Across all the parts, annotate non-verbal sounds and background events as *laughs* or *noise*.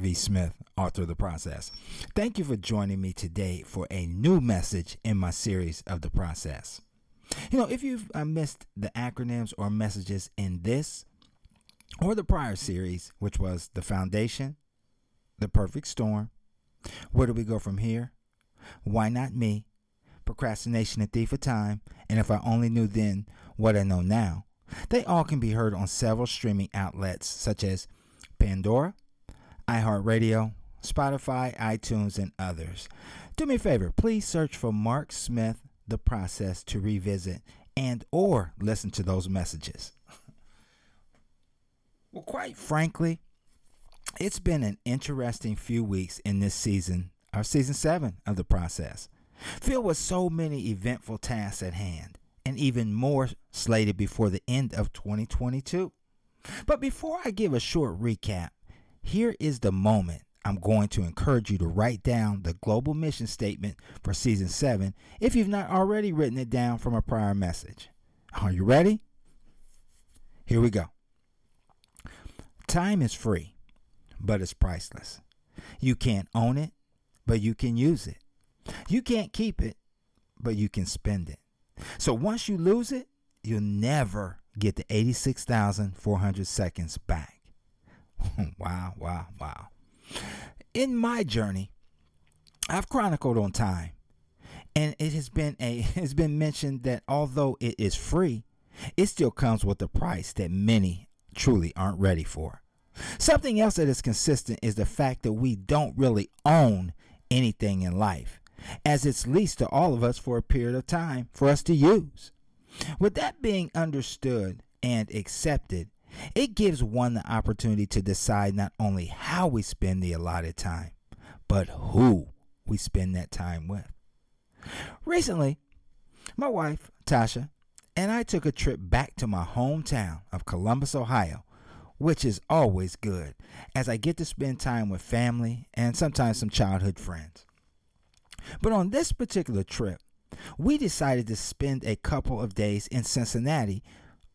V. Smith, author of The Process. Thank you for joining me today for a new message in my series of The Process. You know, if you've uh, missed the acronyms or messages in this or the prior series, which was The Foundation, The Perfect Storm, Where Do We Go From Here, Why Not Me, Procrastination and Thief of Time, and If I Only Knew Then What I Know Now, they all can be heard on several streaming outlets such as Pandora, iHeartRadio, Spotify, iTunes, and others. Do me a favor, please search for Mark Smith The Process to revisit and or listen to those messages. *laughs* well, quite frankly, it's been an interesting few weeks in this season, our season 7 of The Process. Filled with so many eventful tasks at hand and even more slated before the end of 2022. But before I give a short recap, here is the moment I'm going to encourage you to write down the global mission statement for season 7 if you've not already written it down from a prior message. Are you ready? Here we go. Time is free, but it's priceless. You can't own it, but you can use it. You can't keep it, but you can spend it. So once you lose it, you'll never get the 86,400 seconds back. *laughs* wow, wow, wow. In my journey, I've chronicled on time. And it has been a *laughs* has been mentioned that although it is free, it still comes with a price that many truly aren't ready for. Something else that is consistent is the fact that we don't really own anything in life, as it's leased to all of us for a period of time for us to use. With that being understood and accepted, it gives one the opportunity to decide not only how we spend the allotted time, but who we spend that time with. Recently, my wife, Tasha, and I took a trip back to my hometown of Columbus, Ohio, which is always good as I get to spend time with family and sometimes some childhood friends. But on this particular trip, we decided to spend a couple of days in Cincinnati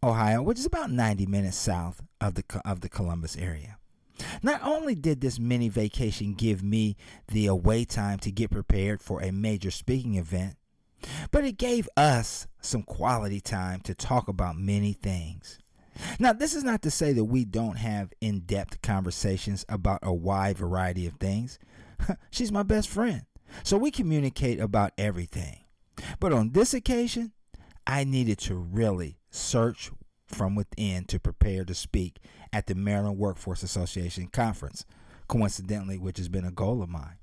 Ohio, which is about 90 minutes south of the of the Columbus area. Not only did this mini vacation give me the away time to get prepared for a major speaking event, but it gave us some quality time to talk about many things. Now, this is not to say that we don't have in depth conversations about a wide variety of things. *laughs* She's my best friend, so we communicate about everything. But on this occasion, I needed to really search from within to prepare to speak at the Maryland Workforce Association conference, coincidentally, which has been a goal of mine.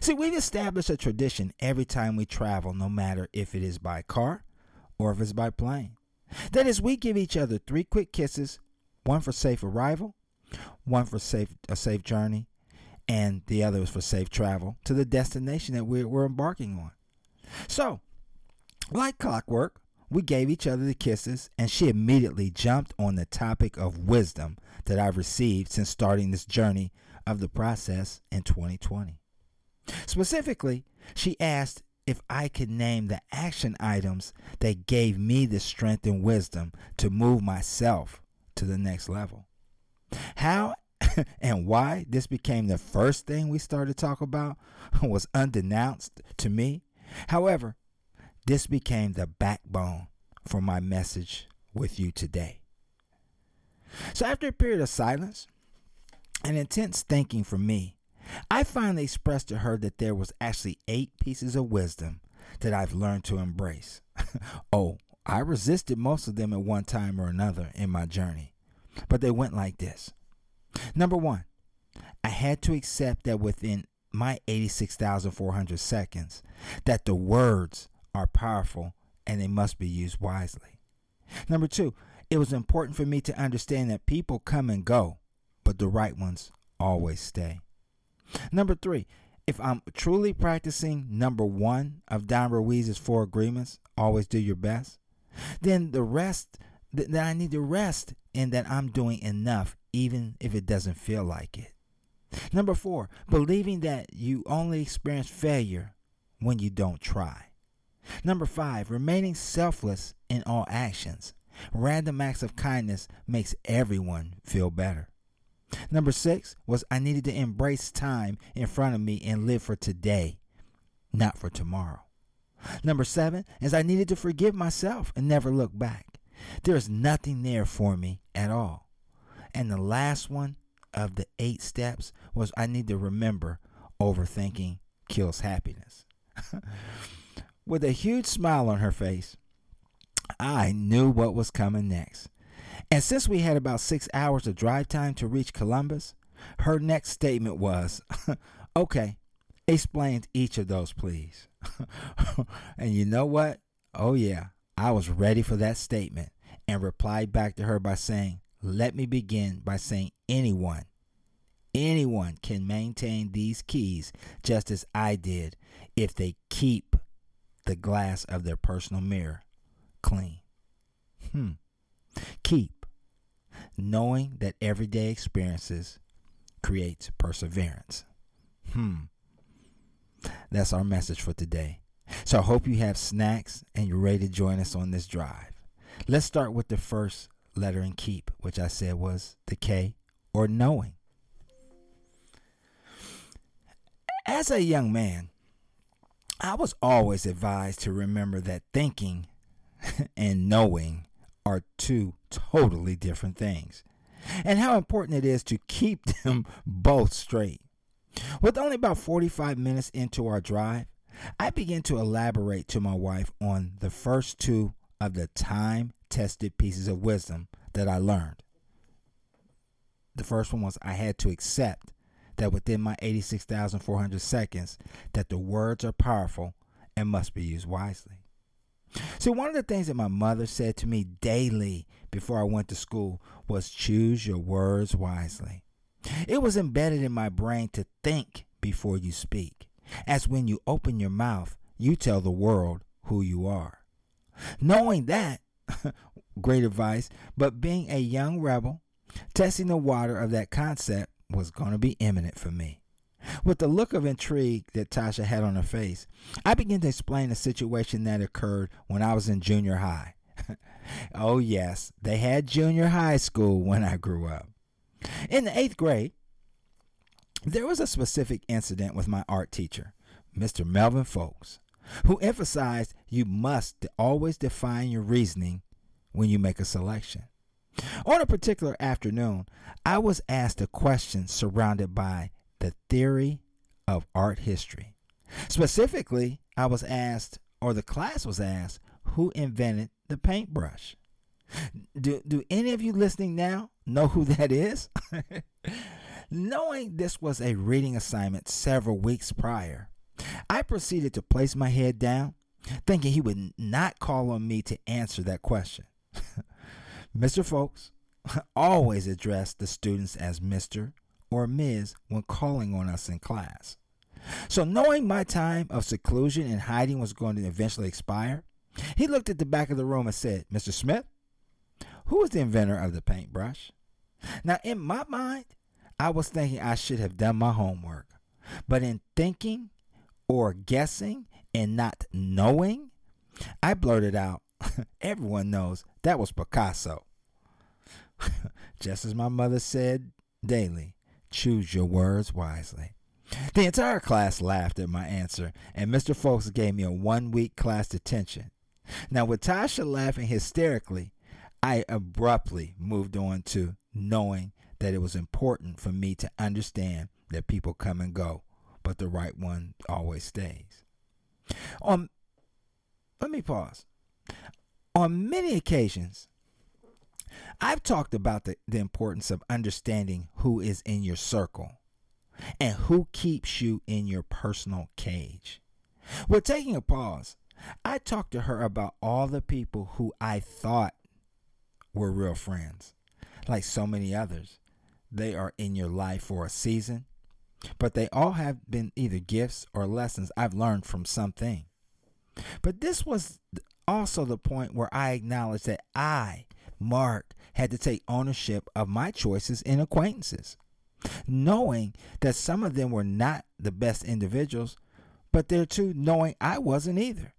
See, we've established a tradition every time we travel, no matter if it is by car or if it's by plane. That is, we give each other three quick kisses one for safe arrival, one for safe, a safe journey, and the other is for safe travel to the destination that we're, we're embarking on. So, like clockwork, we gave each other the kisses, and she immediately jumped on the topic of wisdom that I've received since starting this journey of the process in 2020. Specifically, she asked if I could name the action items that gave me the strength and wisdom to move myself to the next level. How *laughs* and why this became the first thing we started to talk about *laughs* was undenounced to me. However, this became the backbone for my message with you today. So, after a period of silence and intense thinking from me, I finally expressed to her that there was actually eight pieces of wisdom that I've learned to embrace. *laughs* oh, I resisted most of them at one time or another in my journey, but they went like this. Number one, I had to accept that within my 86,400 seconds, that the words are powerful and they must be used wisely. Number two, it was important for me to understand that people come and go, but the right ones always stay. Number three, if I'm truly practicing number one of Don Ruiz's four agreements, always do your best, then the rest, that I need to rest in that I'm doing enough, even if it doesn't feel like it. Number four, believing that you only experience failure when you don't try. Number five, remaining selfless in all actions. Random acts of kindness makes everyone feel better. Number six was I needed to embrace time in front of me and live for today, not for tomorrow. Number seven is I needed to forgive myself and never look back. There is nothing there for me at all. And the last one of the eight steps was I need to remember overthinking kills happiness. *laughs* With a huge smile on her face, I knew what was coming next. And since we had about six hours of drive time to reach Columbus, her next statement was, *laughs* Okay, explain each of those, please. *laughs* and you know what? Oh, yeah, I was ready for that statement and replied back to her by saying, Let me begin by saying, anyone, anyone can maintain these keys just as I did if they keep the glass of their personal mirror clean. Hmm. Keep knowing that everyday experiences creates perseverance. Hmm. That's our message for today. So I hope you have snacks and you're ready to join us on this drive. Let's start with the first letter in keep, which I said was the K or knowing. As a young man, I was always advised to remember that thinking *laughs* and knowing are two totally different things, and how important it is to keep *laughs* them both straight. With only about 45 minutes into our drive, I began to elaborate to my wife on the first two of the time tested pieces of wisdom that I learned. The first one was I had to accept that within my 86,400 seconds that the words are powerful and must be used wisely. See, one of the things that my mother said to me daily before I went to school was choose your words wisely. It was embedded in my brain to think before you speak, as when you open your mouth, you tell the world who you are. Knowing that, *laughs* great advice, but being a young rebel, testing the water of that concept was going to be imminent for me. With the look of intrigue that Tasha had on her face, I began to explain the situation that occurred when I was in junior high. *laughs* oh, yes, they had junior high school when I grew up. In the eighth grade, there was a specific incident with my art teacher, Mr. Melvin Folks, who emphasized you must always define your reasoning when you make a selection. On a particular afternoon, I was asked a question surrounded by the theory of art history. Specifically, I was asked, or the class was asked, who invented the paintbrush? Do, do any of you listening now know who that is? *laughs* Knowing this was a reading assignment several weeks prior, I proceeded to place my head down, thinking he would not call on me to answer that question. *laughs* Mr. Folks *laughs* always addressed the students as Mr. or Ms. when calling on us in class. So, knowing my time of seclusion and hiding was going to eventually expire, he looked at the back of the room and said, Mr. Smith, who was the inventor of the paintbrush? Now, in my mind, I was thinking I should have done my homework. But in thinking or guessing and not knowing, I blurted out, *laughs* Everyone knows that was Picasso. *laughs* Just as my mother said daily, choose your words wisely. The entire class laughed at my answer, and Mr. Folks gave me a one week class detention. Now, with Tasha laughing hysterically, I abruptly moved on to knowing that it was important for me to understand that people come and go, but the right one always stays. On, let me pause. On many occasions, I've talked about the, the importance of understanding who is in your circle and who keeps you in your personal cage. With taking a pause, I talked to her about all the people who I thought were real friends. Like so many others, they are in your life for a season, but they all have been either gifts or lessons I've learned from something. But this was also the point where I acknowledged that I, Mark, had to take ownership of my choices and acquaintances, knowing that some of them were not the best individuals, but there too knowing I wasn't either.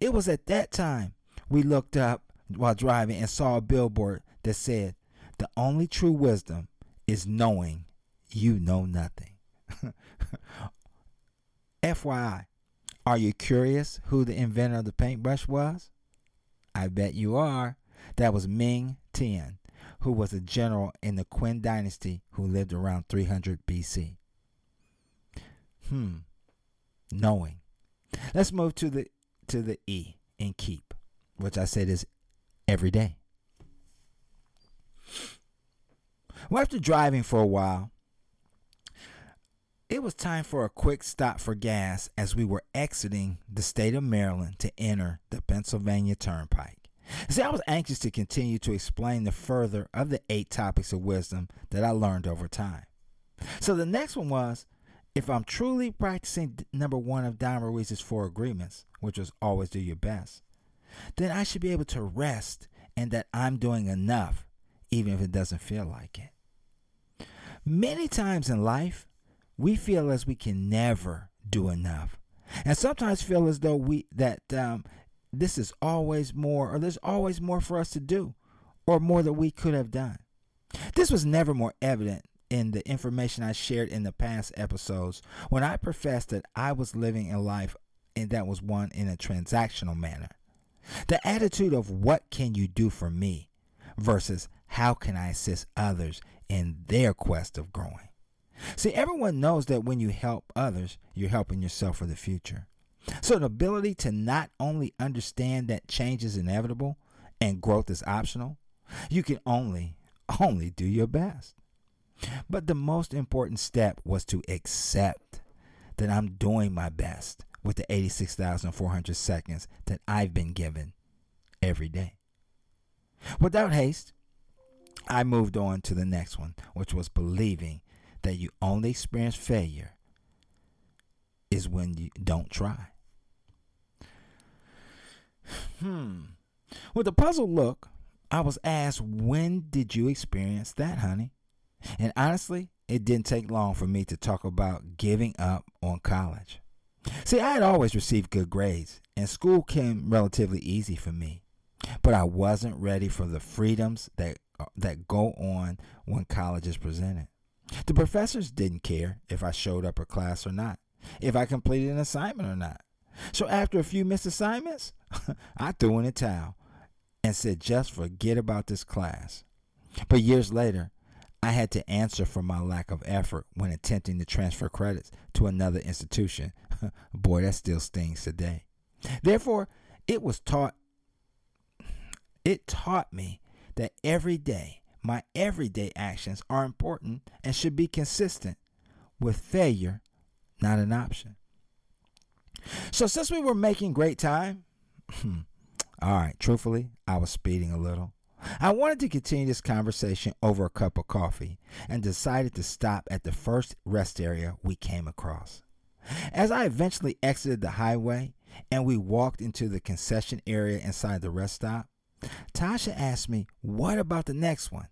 It was at that time we looked up while driving and saw a billboard that said, The only true wisdom is knowing you know nothing. *laughs* FYI, are you curious who the inventor of the paintbrush was? I bet you are. That was Ming Tian, who was a general in the Qin dynasty who lived around 300 BC. Hmm. Knowing. Let's move to the to the E in keep, which I said is every day. Well, after driving for a while, it was time for a quick stop for gas as we were exiting the state of Maryland to enter the Pennsylvania Turnpike. See, I was anxious to continue to explain the further of the eight topics of wisdom that I learned over time. So the next one was if I'm truly practicing number one of Don Ruiz's four agreements, which was always do your best, then I should be able to rest and that I'm doing enough, even if it doesn't feel like it. Many times in life, we feel as we can never do enough, and sometimes feel as though we that um, this is always more, or there's always more for us to do, or more that we could have done. This was never more evident in the information I shared in the past episodes when I professed that I was living a life and that was one in a transactional manner. The attitude of what can you do for me versus how can I assist others in their quest of growing. See, everyone knows that when you help others, you're helping yourself for the future. So, the ability to not only understand that change is inevitable and growth is optional, you can only, only do your best. But the most important step was to accept that I'm doing my best with the 86,400 seconds that I've been given every day. Without haste, I moved on to the next one, which was believing that you only experience failure is when you don't try. Hmm. With a puzzled look, I was asked, When did you experience that, honey? And honestly, it didn't take long for me to talk about giving up on college. See, I had always received good grades, and school came relatively easy for me. But I wasn't ready for the freedoms that uh, that go on when college is presented. The professors didn't care if I showed up for class or not, if I completed an assignment or not. So after a few missed assignments, *laughs* I threw in a towel and said, just forget about this class. But years later, I had to answer for my lack of effort when attempting to transfer credits to another institution. *laughs* Boy, that still stings today. Therefore, it was taught it taught me that every day my everyday actions are important and should be consistent, with failure not an option. So, since we were making great time, hmm, all right, truthfully, I was speeding a little. I wanted to continue this conversation over a cup of coffee and decided to stop at the first rest area we came across. As I eventually exited the highway and we walked into the concession area inside the rest stop, Tasha asked me, What about the next one?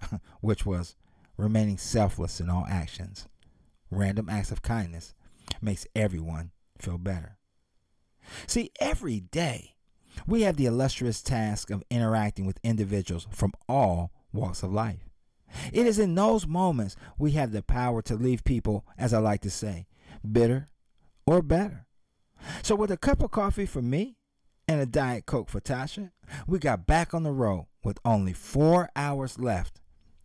*laughs* which was remaining selfless in all actions. Random acts of kindness makes everyone feel better. See, every day we have the illustrious task of interacting with individuals from all walks of life. It is in those moments we have the power to leave people, as I like to say, bitter or better. So, with a cup of coffee for me and a Diet Coke for Tasha, we got back on the road with only four hours left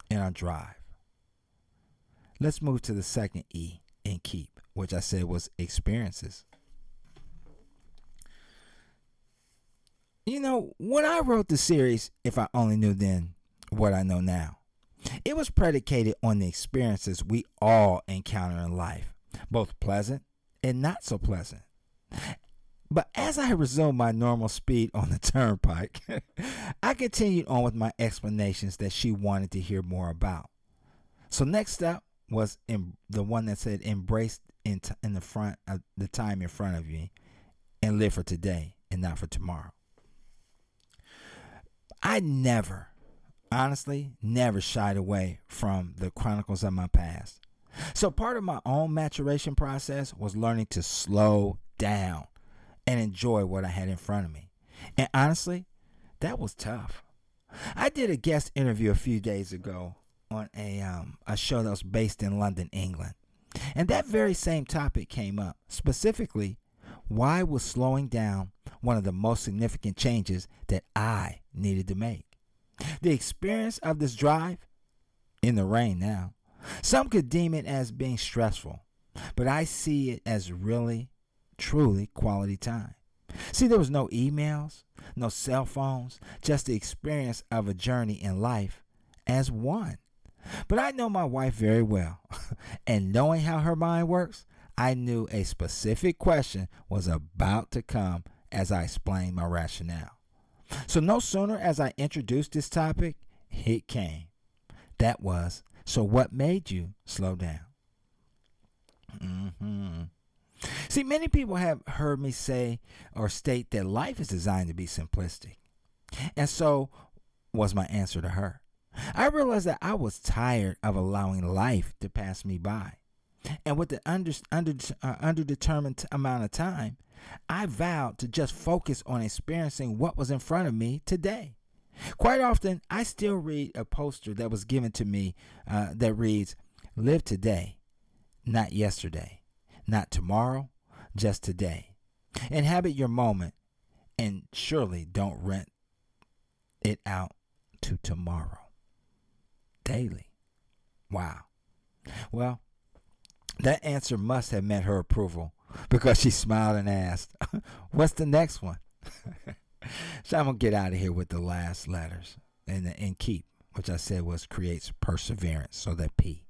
in our drive. Let's move to the second E in keep, which I said was experiences. You know, when I wrote the series, If I Only Knew Then What I Know Now, it was predicated on the experiences we all encounter in life, both pleasant and not so pleasant. But as I resumed my normal speed on the *laughs* turnpike, *laughs* I continued on with my explanations that she wanted to hear more about. So next up was the one that said embrace in, t- in the front of the time in front of you and live for today and not for tomorrow. I never, honestly, never shied away from the chronicles of my past. So part of my own maturation process was learning to slow down and enjoy what I had in front of me. And honestly, that was tough. I did a guest interview a few days ago on a um, a show that was based in London, England, and that very same topic came up. Specifically, why was slowing down one of the most significant changes that I needed to make? The experience of this drive in the rain now. Some could deem it as being stressful, but I see it as really, truly quality time. See, there was no emails, no cell phones, just the experience of a journey in life as one. But I know my wife very well, *laughs* and knowing how her mind works, I knew a specific question was about to come as I explained my rationale. So, no sooner as I introduced this topic, it came. That was, so what made you slow down? Mm-hmm. See, many people have heard me say or state that life is designed to be simplistic. And so was my answer to her. I realized that I was tired of allowing life to pass me by. And with the under, under, uh, underdetermined amount of time, I vowed to just focus on experiencing what was in front of me today. Quite often, I still read a poster that was given to me uh, that reads, Live today, not yesterday, not tomorrow, just today. Inhabit your moment, and surely don't rent it out to tomorrow. Daily. Wow. Well, that answer must have met her approval because she smiled and asked, *laughs* What's the next one? *laughs* so I'm going to get out of here with the last letters and, and keep, which I said was creates perseverance. So that P.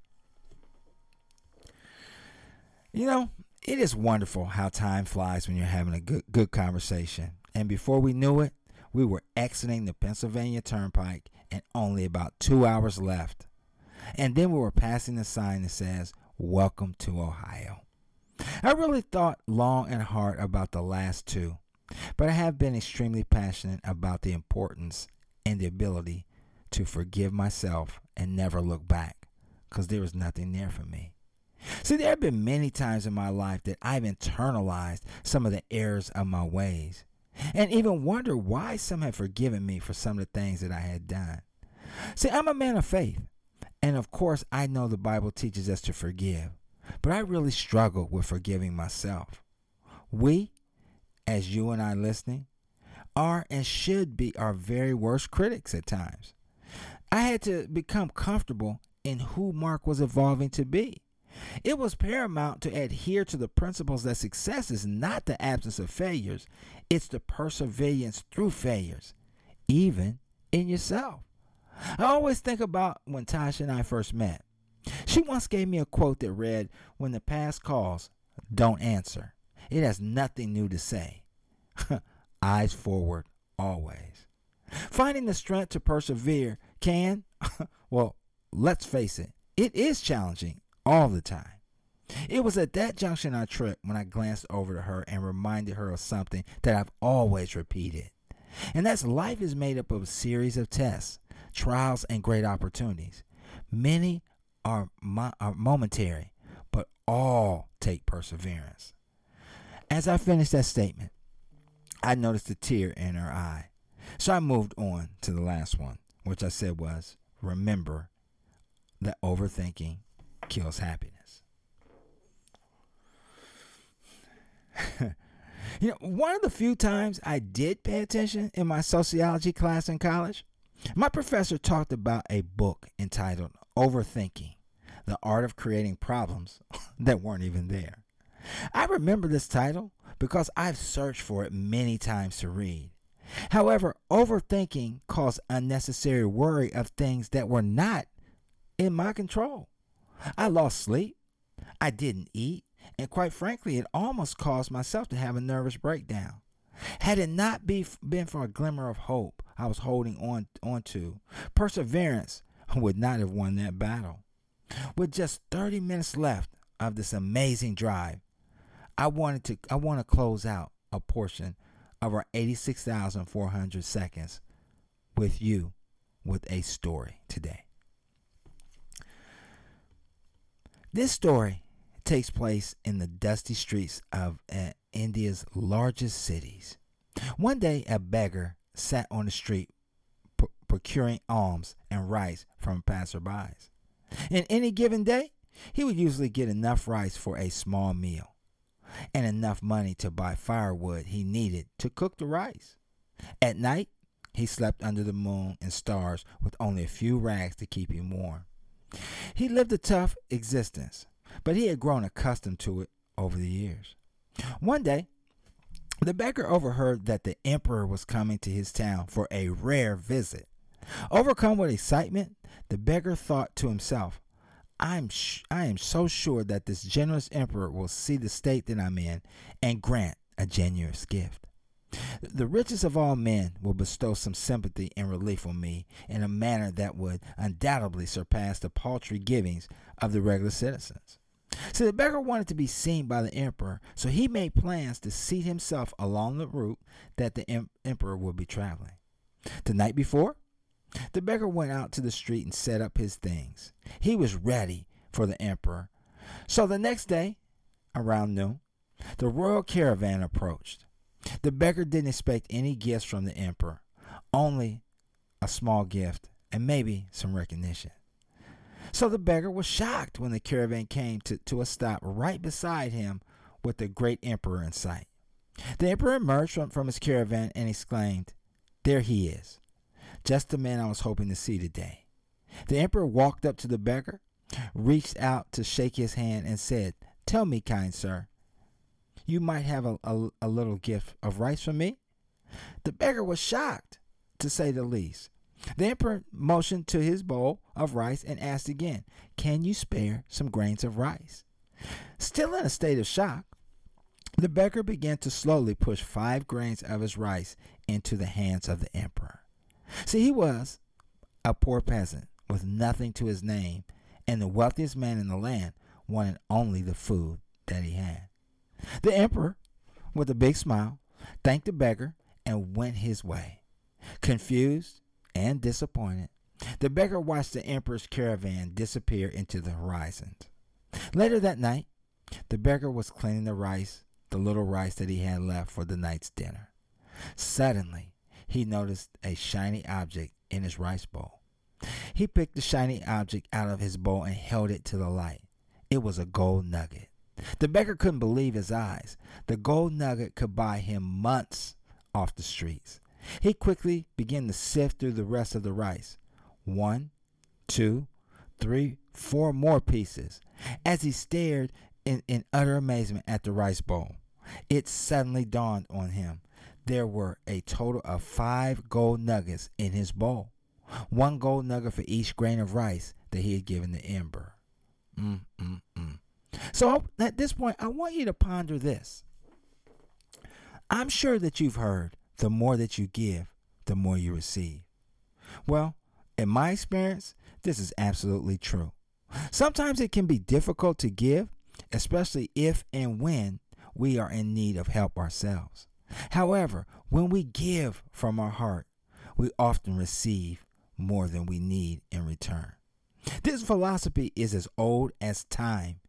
You know, it is wonderful how time flies when you're having a good, good conversation. And before we knew it, we were exiting the Pennsylvania Turnpike and only about two hours left. And then we were passing a sign that says, Welcome to Ohio. I really thought long and hard about the last two, but I have been extremely passionate about the importance and the ability to forgive myself and never look back because there was nothing there for me. See, there have been many times in my life that I've internalized some of the errors of my ways and even wonder why some have forgiven me for some of the things that I had done. See, I'm a man of faith. And of course, I know the Bible teaches us to forgive, but I really struggle with forgiving myself. We, as you and I listening, are and should be our very worst critics at times. I had to become comfortable in who Mark was evolving to be. It was paramount to adhere to the principles that success is not the absence of failures, it's the perseverance through failures, even in yourself. I always think about when Tasha and I first met. She once gave me a quote that read, When the past calls, don't answer. It has nothing new to say. *laughs* Eyes forward, always. Finding the strength to persevere can, *laughs* well, let's face it, it is challenging all the time. It was at that junction I tripped when I glanced over to her and reminded her of something that I've always repeated. And that's life is made up of a series of tests trials, and great opportunities. Many are, mo- are momentary, but all take perseverance. As I finished that statement, I noticed a tear in her eye. So I moved on to the last one, which I said was remember that overthinking kills happiness. *laughs* you know, one of the few times I did pay attention in my sociology class in college my professor talked about a book entitled Overthinking The Art of Creating Problems *laughs* that weren't even there. I remember this title because I've searched for it many times to read. However, overthinking caused unnecessary worry of things that were not in my control. I lost sleep, I didn't eat, and quite frankly, it almost caused myself to have a nervous breakdown. Had it not be, been for a glimmer of hope I was holding on onto, perseverance would not have won that battle. With just 30 minutes left of this amazing drive, I wanted to I want to close out a portion of our 86,400 seconds with you with a story today. This story takes place in the dusty streets of uh, India's largest cities. One day, a beggar sat on the street procuring alms and rice from passerbys. In any given day, he would usually get enough rice for a small meal and enough money to buy firewood he needed to cook the rice. At night, he slept under the moon and stars with only a few rags to keep him warm. He lived a tough existence, but he had grown accustomed to it over the years. One day, the beggar overheard that the emperor was coming to his town for a rare visit. Overcome with excitement, the beggar thought to himself, I'm sh- I am so sure that this generous emperor will see the state that I'm in and grant a generous gift. The richest of all men will bestow some sympathy and relief on me in a manner that would undoubtedly surpass the paltry givings of the regular citizens. So the beggar wanted to be seen by the emperor, so he made plans to seat himself along the route that the em- emperor would be traveling. The night before, the beggar went out to the street and set up his things. He was ready for the emperor. So the next day, around noon, the royal caravan approached. The beggar didn't expect any gifts from the emperor, only a small gift and maybe some recognition. So the beggar was shocked when the caravan came to, to a stop right beside him with the great emperor in sight. The emperor emerged from, from his caravan and exclaimed, There he is, just the man I was hoping to see today. The emperor walked up to the beggar, reached out to shake his hand, and said, Tell me, kind sir, you might have a, a, a little gift of rice for me? The beggar was shocked, to say the least. The emperor motioned to his bowl of rice and asked again, Can you spare some grains of rice? Still in a state of shock, the beggar began to slowly push five grains of his rice into the hands of the emperor. See, he was a poor peasant with nothing to his name, and the wealthiest man in the land wanted only the food that he had. The emperor, with a big smile, thanked the beggar and went his way. Confused and disappointed, the beggar watched the emperor's caravan disappear into the horizon. Later that night, the beggar was cleaning the rice, the little rice that he had left for the night's dinner. Suddenly, he noticed a shiny object in his rice bowl. He picked the shiny object out of his bowl and held it to the light. It was a gold nugget. The beggar couldn't believe his eyes. The gold nugget could buy him months off the streets. He quickly began to sift through the rest of the rice. One, two, three, four more pieces. As he stared in, in utter amazement at the rice bowl, it suddenly dawned on him there were a total of five gold nuggets in his bowl. One gold nugget for each grain of rice that he had given the emperor. So at this point, I want you to ponder this. I'm sure that you've heard the more that you give, the more you receive. Well, in my experience, this is absolutely true. Sometimes it can be difficult to give, especially if and when we are in need of help ourselves. However, when we give from our heart, we often receive more than we need in return. This philosophy is as old as time,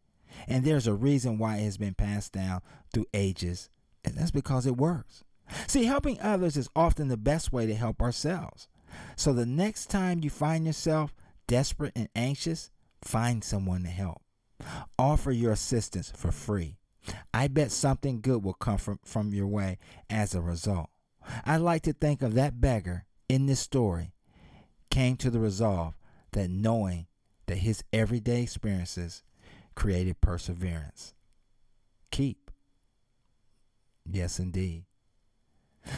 and there's a reason why it has been passed down through ages, and that's because it works. See, helping others is often the best way to help ourselves. So the next time you find yourself desperate and anxious, find someone to help. Offer your assistance for free. I bet something good will come from, from your way as a result. I like to think of that beggar in this story came to the resolve that knowing that his everyday experiences created perseverance. Keep. Yes, indeed.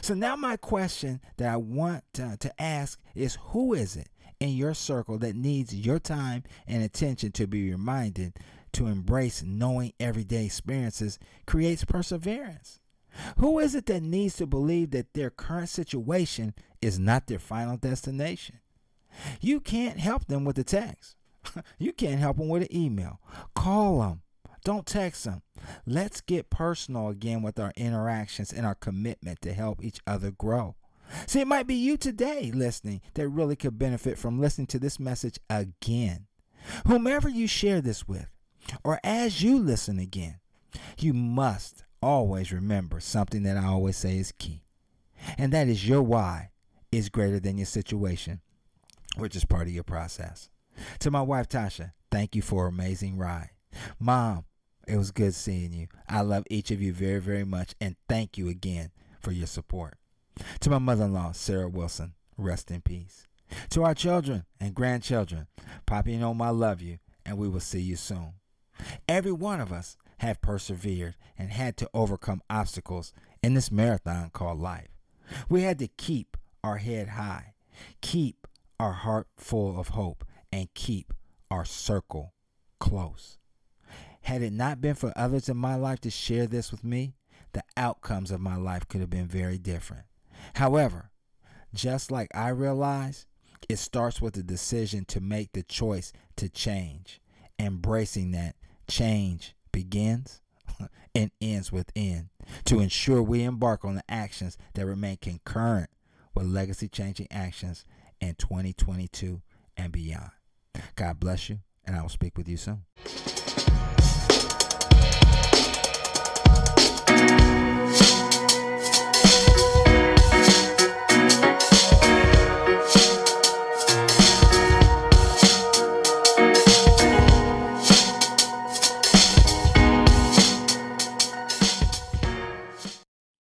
So now my question that I want to, to ask is who is it in your circle that needs your time and attention to be reminded to embrace knowing everyday experiences creates perseverance? Who is it that needs to believe that their current situation is not their final destination? You can't help them with the text. *laughs* you can't help them with an email. Call them. Don't text them. Let's get personal again with our interactions and our commitment to help each other grow. See, it might be you today listening that really could benefit from listening to this message again. Whomever you share this with, or as you listen again, you must always remember something that I always say is key. And that is your why is greater than your situation, which is part of your process. To my wife, Tasha, thank you for an amazing ride. Mom, it was good seeing you. I love each of you very, very much, and thank you again for your support. To my mother in law, Sarah Wilson, rest in peace. To our children and grandchildren, Poppy and Oma, love you, and we will see you soon. Every one of us have persevered and had to overcome obstacles in this marathon called life. We had to keep our head high, keep our heart full of hope, and keep our circle close. Had it not been for others in my life to share this with me, the outcomes of my life could have been very different. However, just like I realize, it starts with the decision to make the choice to change, embracing that change begins *laughs* and ends within to ensure we embark on the actions that remain concurrent with legacy changing actions in 2022 and beyond. God bless you, and I will speak with you soon.